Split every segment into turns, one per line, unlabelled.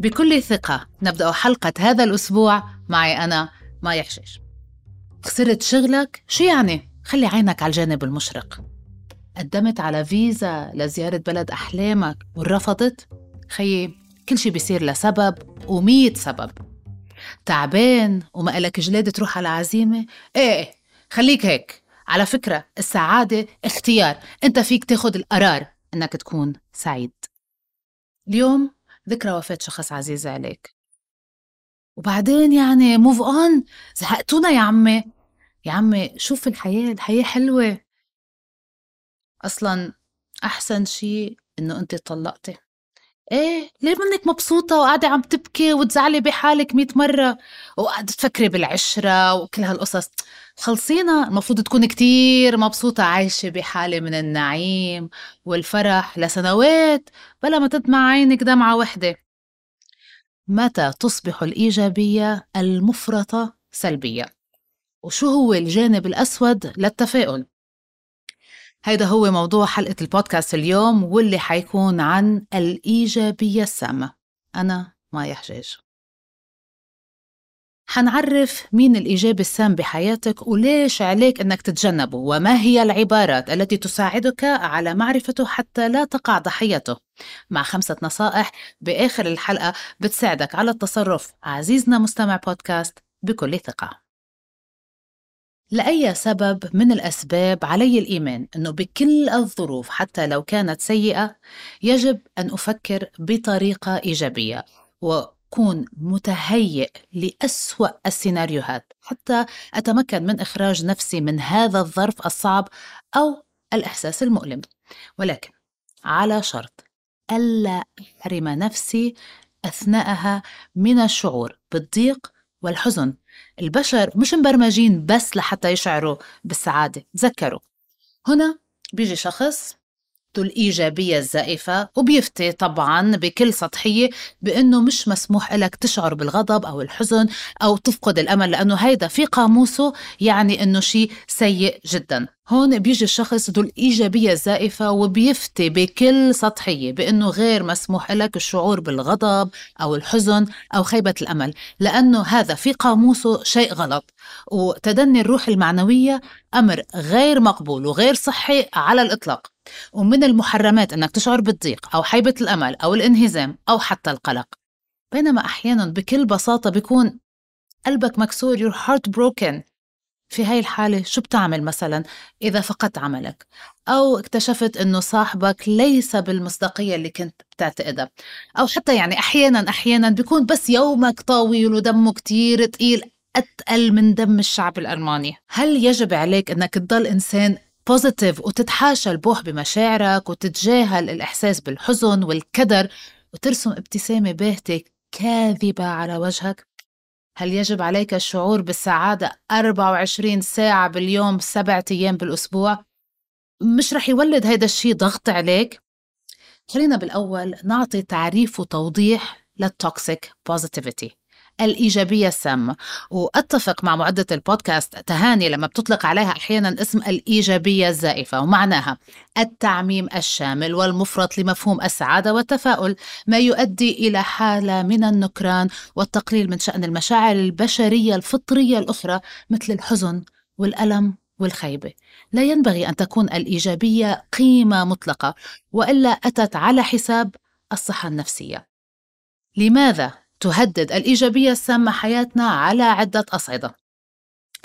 بكل ثقة نبدأ حلقة هذا الأسبوع معي أنا مايا حشيش خسرت شغلك؟ شو يعني؟ خلي عينك على الجانب المشرق قدمت على فيزا لزيارة بلد أحلامك ورفضت؟ خيي كل شي بيصير لسبب ومية سبب تعبان وما إلك جلاد تروح على عزيمة؟ إيه خليك هيك على فكرة السعادة اختيار أنت فيك تاخد القرار أنك تكون سعيد اليوم ذكرى وفاة شخص عزيز عليك. وبعدين يعني موف اون زهقتونا يا عمي. يا عمي شوف الحياة الحياة حلوة. أصلا أحسن شيء إنه أنت طلقتي. إيه ليه منك مبسوطة وقاعدة عم تبكي وتزعلي بحالك مئة مرة؟ وقاعدة تفكري بالعشرة وكل هالقصص. خلصينا المفروض تكون كتير مبسوطة عايشة بحالة من النعيم والفرح لسنوات بلا ما تدمع عينك دمعة وحدة. متى تصبح الإيجابية المفرطة سلبية؟ وشو هو الجانب الأسود للتفاؤل؟ هيدا هو موضوع حلقة البودكاست اليوم واللي حيكون عن الإيجابية السامة. أنا مايا حجاج. حنعرف مين الإيجابي السام بحياتك وليش عليك أنك تتجنبه وما هي العبارات التي تساعدك على معرفته حتى لا تقع ضحيته. مع خمسة نصائح بآخر الحلقة بتساعدك على التصرف. عزيزنا مستمع بودكاست بكل ثقة. لأي سبب من الأسباب علي الإيمان أنه بكل الظروف حتى لو كانت سيئة يجب أن أفكر بطريقة إيجابية. وأكون متهيئ لأسوأ السيناريوهات حتى أتمكن من إخراج نفسي من هذا الظرف الصعب أو الإحساس المؤلم. ولكن على شرط ألا أحرم نفسي أثناءها من الشعور بالضيق والحزن. البشر مش مبرمجين بس لحتى يشعروا بالسعادة تذكروا. هنا بيجي شخص ذو الإيجابية الزائفة وبيفتي طبعا بكل سطحية بأنه مش مسموح لك تشعر بالغضب أو الحزن أو تفقد الأمل لأنه هيدا في قاموسه يعني أنه شيء سيء جدا. هون بيجي الشخص ذو الإيجابية الزائفة وبيفتي بكل سطحية بأنه غير مسموح لك الشعور بالغضب أو الحزن أو خيبة الأمل لأنه هذا في قاموسه شيء غلط. وتدني الروح المعنوية أمر غير مقبول وغير صحي على الإطلاق. ومن المحرمات أنك تشعر بالضيق أو حيبة الأمل أو الانهزام أو حتى القلق. بينما أحيانا بكل بساطة بيكون قلبك مكسور your heart broken في هاي الحالة شو بتعمل مثلا إذا فقدت عملك؟ أو اكتشفت إنه صاحبك ليس بالمصداقية اللي كنت بتعتقدها. أو حتى يعني أحيانا أحيانا بيكون بس يومك طويل ودمه كتير تقيل أتقل من دم الشعب الألماني. هل يجب عليك أنك تضل إنسان positive وتتحاشى البوح بمشاعرك وتتجاهل الإحساس بالحزن والكدر وترسم ابتسامة باهتة كاذبة على وجهك؟ هل يجب عليك الشعور بالسعادة 24 ساعة باليوم سبعة أيام بالأسبوع؟ مش رح يولد هيدا الشيء ضغط عليك؟ خلينا بالأول نعطي تعريف وتوضيح لل toxic positivity الإيجابية السامة. وأتفق مع معدة البودكاست تهاني لما بتطلق عليها أحيانا اسم الإيجابية الزائفة ومعناها التعميم الشامل والمفرط لمفهوم السعادة والتفاؤل ما يؤدي إلى حالة من النكران والتقليل من شأن المشاعر البشرية الفطرية الأخرى مثل الحزن والألم والخيبة. لا ينبغي أن تكون الإيجابية قيمة مطلقة وإلا أتت على حساب الصحة النفسية. لماذا تهدد الإيجابية السامة حياتنا على عدة أصعدة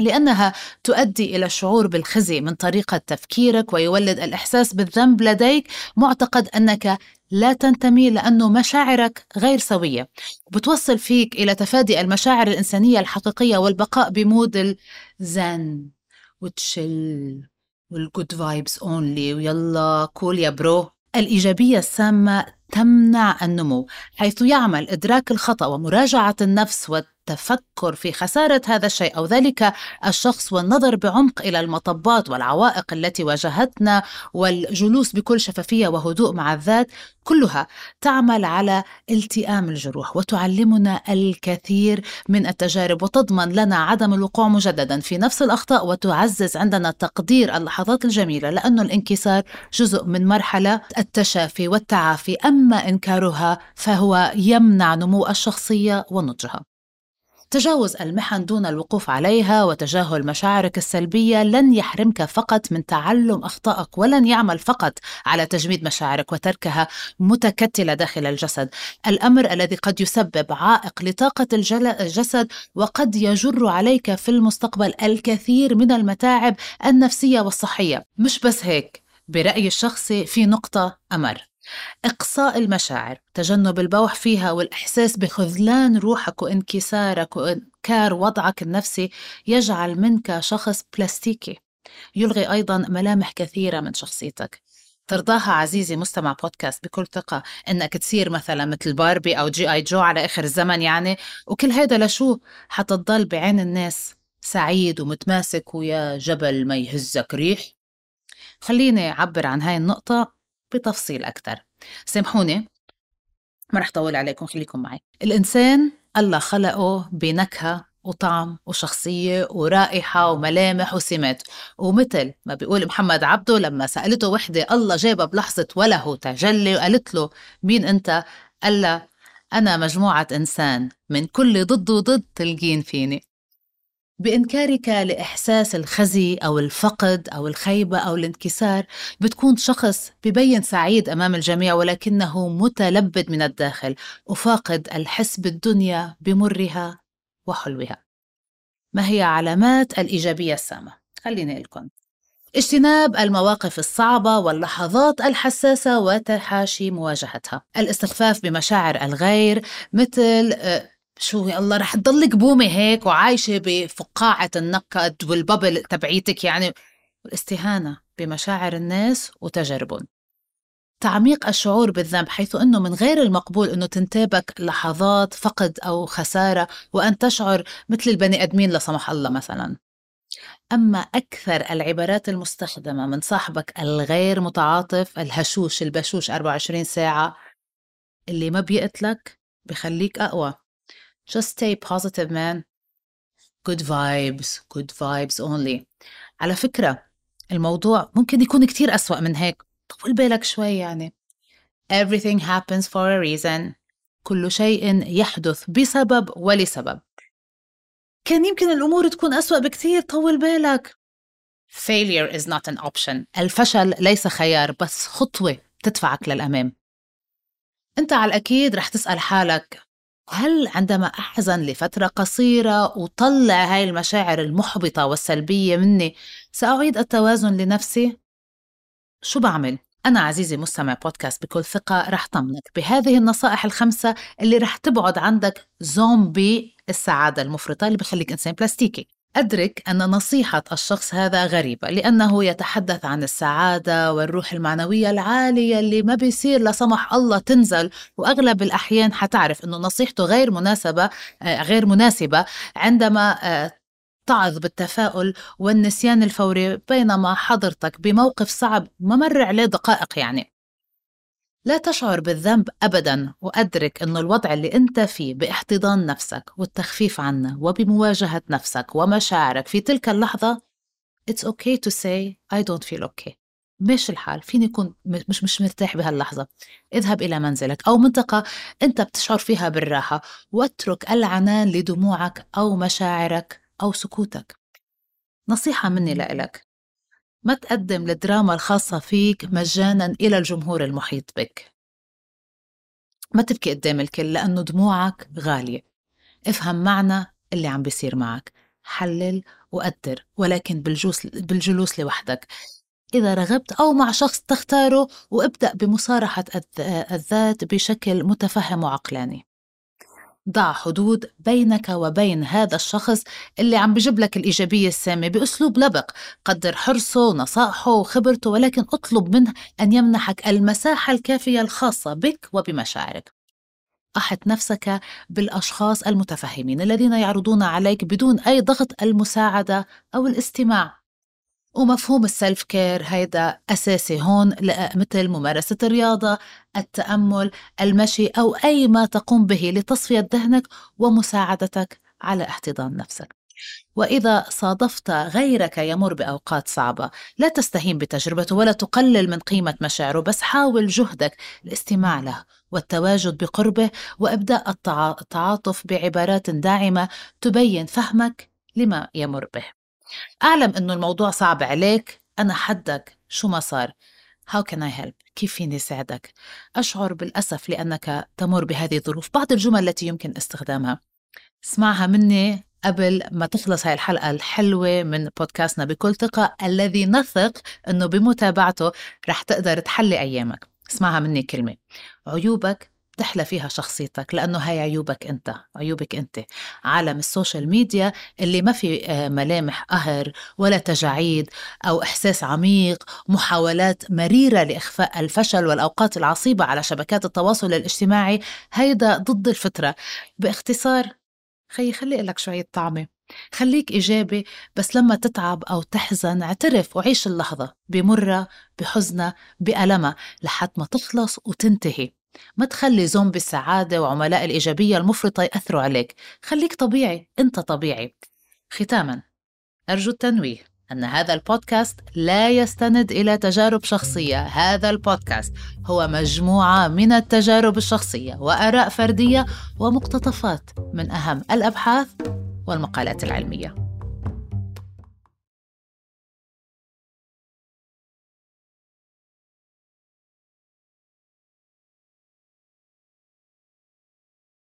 لأنها تؤدي إلى الشعور بالخزي من طريقة تفكيرك ويولد الإحساس بالذنب لديك معتقد أنك لا تنتمي لأنه مشاعرك غير سوية. بتوصل فيك إلى تفادي المشاعر الإنسانية الحقيقية والبقاء بمود الزن وتشل والجود فايبس اونلي ويلا كول يا برو. الإيجابية السامة تمنع النمو حيث يعمل إدراك الخطأ ومراجعة النفس التفكر في خسارة هذا الشيء أو ذلك الشخص والنظر بعمق إلى المطبات والعوائق التي واجهتنا والجلوس بكل شفافية وهدوء مع الذات كلها تعمل على التئام الجروح وتعلمنا الكثير من التجارب وتضمن لنا عدم الوقوع مجددا في نفس الأخطاء وتعزز عندنا تقدير اللحظات الجميلة لأنه الانكسار جزء من مرحلة التشافي والتعافي أما إنكارها فهو يمنع نمو الشخصية ونضجها. تجاوز المحن دون الوقوف عليها وتجاهل مشاعرك السلبية لن يحرمك فقط من تعلم أخطائك ولن يعمل فقط على تجميد مشاعرك وتركها متكتلة داخل الجسد. الأمر الذي قد يسبب عائق لطاقة الجسد وقد يجر عليك في المستقبل الكثير من المتاعب النفسية والصحية. مش بس هيك برايي الشخصي في نقطة أمر. إقصاء المشاعر تجنب البوح فيها والإحساس بخذلان روحك وانكسارك وإنكار وضعك النفسي يجعل منك شخص بلاستيكي. يلغي أيضا ملامح كثيرة من شخصيتك. ترضاها عزيزي مستمع بودكاست بكل ثقة إنك تصير مثلا مثل باربي أو G.I. Joe على آخر الزمن يعني وكل هيدا لشو؟ حتى تضل بعين الناس سعيد ومتماسك ويا جبل ما يهزك ريح. خليني أعبر عن هاي النقطة. بتفصيل أكثر سامحوني ما رح طول عليكم خليكم معي. الإنسان الله خلقه بنكهة وطعم وشخصية ورائحة وملامح وسمات. ومثل ما بيقول محمد عبده لما سألته وحدة الله جابها بلحظة وله تجلي وقالت له مين أنت؟ قال أنا مجموعة إنسان من كل ضد وضد تلقين فيني. بإنكارك لإحساس الخزي أو الفقد أو الخيبة أو الانكسار بتكون شخص ببين سعيد أمام الجميع ولكنه متلبد من الداخل وفاقد الحس بالدنيا بمرها وحلوها. ما هي علامات الإيجابية السامة؟ خليني لكم. اجتناب المواقف الصعبة واللحظات الحساسة وتحاشي مواجهتها. الاستخفاف بمشاعر الغير مثل آه، شو يا الله رح تضلك بومي هيك وعايشة بفقاعة النكد والببل تبعيتك يعني الاستهانة بمشاعر الناس وتجاربهم. تعميق الشعور بالذنب حيث إنه من غير المقبول إنه تنتابك لحظات فقد أو خسارة وأن تشعر مثل البني آدمين لا سمح الله مثلا. أما أكثر العبارات المستخدمة من صاحبك الغير متعاطف الهشوش البشوش 24 ساعة اللي ما بيقتلك بخليك أقوى. Just stay positive man. Good vibes good vibes only. على فكرة الموضوع ممكن يكون كتير أسوأ من هيك. طول بالك شوي يعني. Everything happens for a reason. كل شيء يحدث بسبب ولسبب. كان يمكن الأمور تكون أسوأ بكثير طول بالك. Failure is not an option. الفشل ليس خيار بس خطوة تدفعك للأمام. أنت على الأكيد رح تسأل حالك هل عندما أحزن لفترة قصيرة وطلع هاي المشاعر المحبطة والسلبية مني سأعيد التوازن لنفسي؟ شو بعمل؟ أنا عزيزي مستمع بودكاست بكل ثقة رح طمنك بهذه النصائح الخمسة اللي رح تبعد عندك زومبي السعادة المفرطة اللي بخليك إنسان بلاستيكي أدرك أن نصيحة الشخص هذا غريبة لأنه يتحدث عن السعادة والروح المعنوية العالية اللي ما بيصير لا سمح الله تنزل. وأغلب الأحيان حتعرف أنه نصيحته غير مناسبة آه، غير مناسبة عندما آه، تعظ بالتفاؤل والنسيان الفوري بينما حضرتك بموقف صعب ما مر عليه دقائق يعني. لا تشعر بالذنب ابدا وأدرك انه الوضع اللي أنت فيه باحتضان نفسك والتخفيف عنه وبمواجهة نفسك ومشاعرك في تلك اللحظة it's okay to say I don't feel okay. مش الحال. فيني يكون مش مش مرتاح بهاللحظة. اذهب إلى منزلك أو منطقة أنت بتشعر فيها بالراحة واترك العنان لدموعك أو مشاعرك أو سكوتك. نصيحة مني لإلك. ما تقدم الدراما الخاصة فيك مجانا إلى الجمهور المحيط بك؟ ما تبكي قدام الكل لأنه دموعك غالية. افهم معنى اللي عم بيصير معك. حلل وقدر ولكن بالجلوس, بالجلوس لوحدك. إذا رغبت أو مع شخص تختاره وابدأ بمصارحة الذات بشكل متفهم وعقلاني. ضع حدود بينك وبين هذا الشخص اللي عم بجيب لك الإيجابية السامة بأسلوب لبق. قدر حرصه ونصائحه وخبرته ولكن اطلب منه أن يمنحك المساحة الكافية الخاصة بك وبمشاعرك. أحط نفسك بالأشخاص المتفهمين الذين يعرضون عليك بدون أي ضغط المساعدة أو الاستماع. ومفهوم السلف كير هيدا أساسي هون مثل ممارسة الرياضة التأمل المشي أو أي ما تقوم به لتصفية ذهنك ومساعدتك على احتضان نفسك. وإذا صادفت غيرك يمر بأوقات صعبة لا تستهين بتجربته ولا تقلل من قيمة مشاعره بس حاول جهدك الاستماع له والتواجد بقربه وإبداء التعاطف بعبارات داعمة تبين فهمك لما يمر به. أعلم أنه الموضوع صعب عليك. أنا حدك. شو ما صار؟ How can I help؟ كيف فيني ساعدك؟ أشعر بالأسف لأنك تمر بهذه الظروف. بعض الجمل التي يمكن استخدامها. اسمعها مني قبل ما تخلص هاي الحلقة الحلوة من بودكاستنا. بكل ثقة الذي نثق أنه بمتابعته رح تقدر تحلي أيامك. اسمعها مني كلمة. عيوبك تحلى فيها شخصيتك لأنه هاي عيوبك أنت عيوبك أنت. عالم ال social media اللي ما في آه، ملامح قهر ولا تجاعيد أو إحساس عميق محاولات مريرة لإخفاء الفشل والأوقات العصيبة على شبكات التواصل الاجتماعي هيدا ضد الفطرة. باختصار خي خلي لك شوية طعمة. خليك إيجابي بس لما تتعب أو تحزن اعترف وعيش اللحظة بمرة بحزنة بألمها لحد ما تخلص وتنتهي. ما تخلي زومبي السعادة وعملاء الإيجابية المفرطة يأثروا عليك. خليك طبيعي أنت طبيعي. ختاما أرجو التنويه أن هذا البودكاست لا يستند إلى تجارب شخصية. هذا البودكاست هو مجموعة من التجارب الشخصية وآراء فردية ومقتطفات من أهم الأبحاث والمقالات العلمية.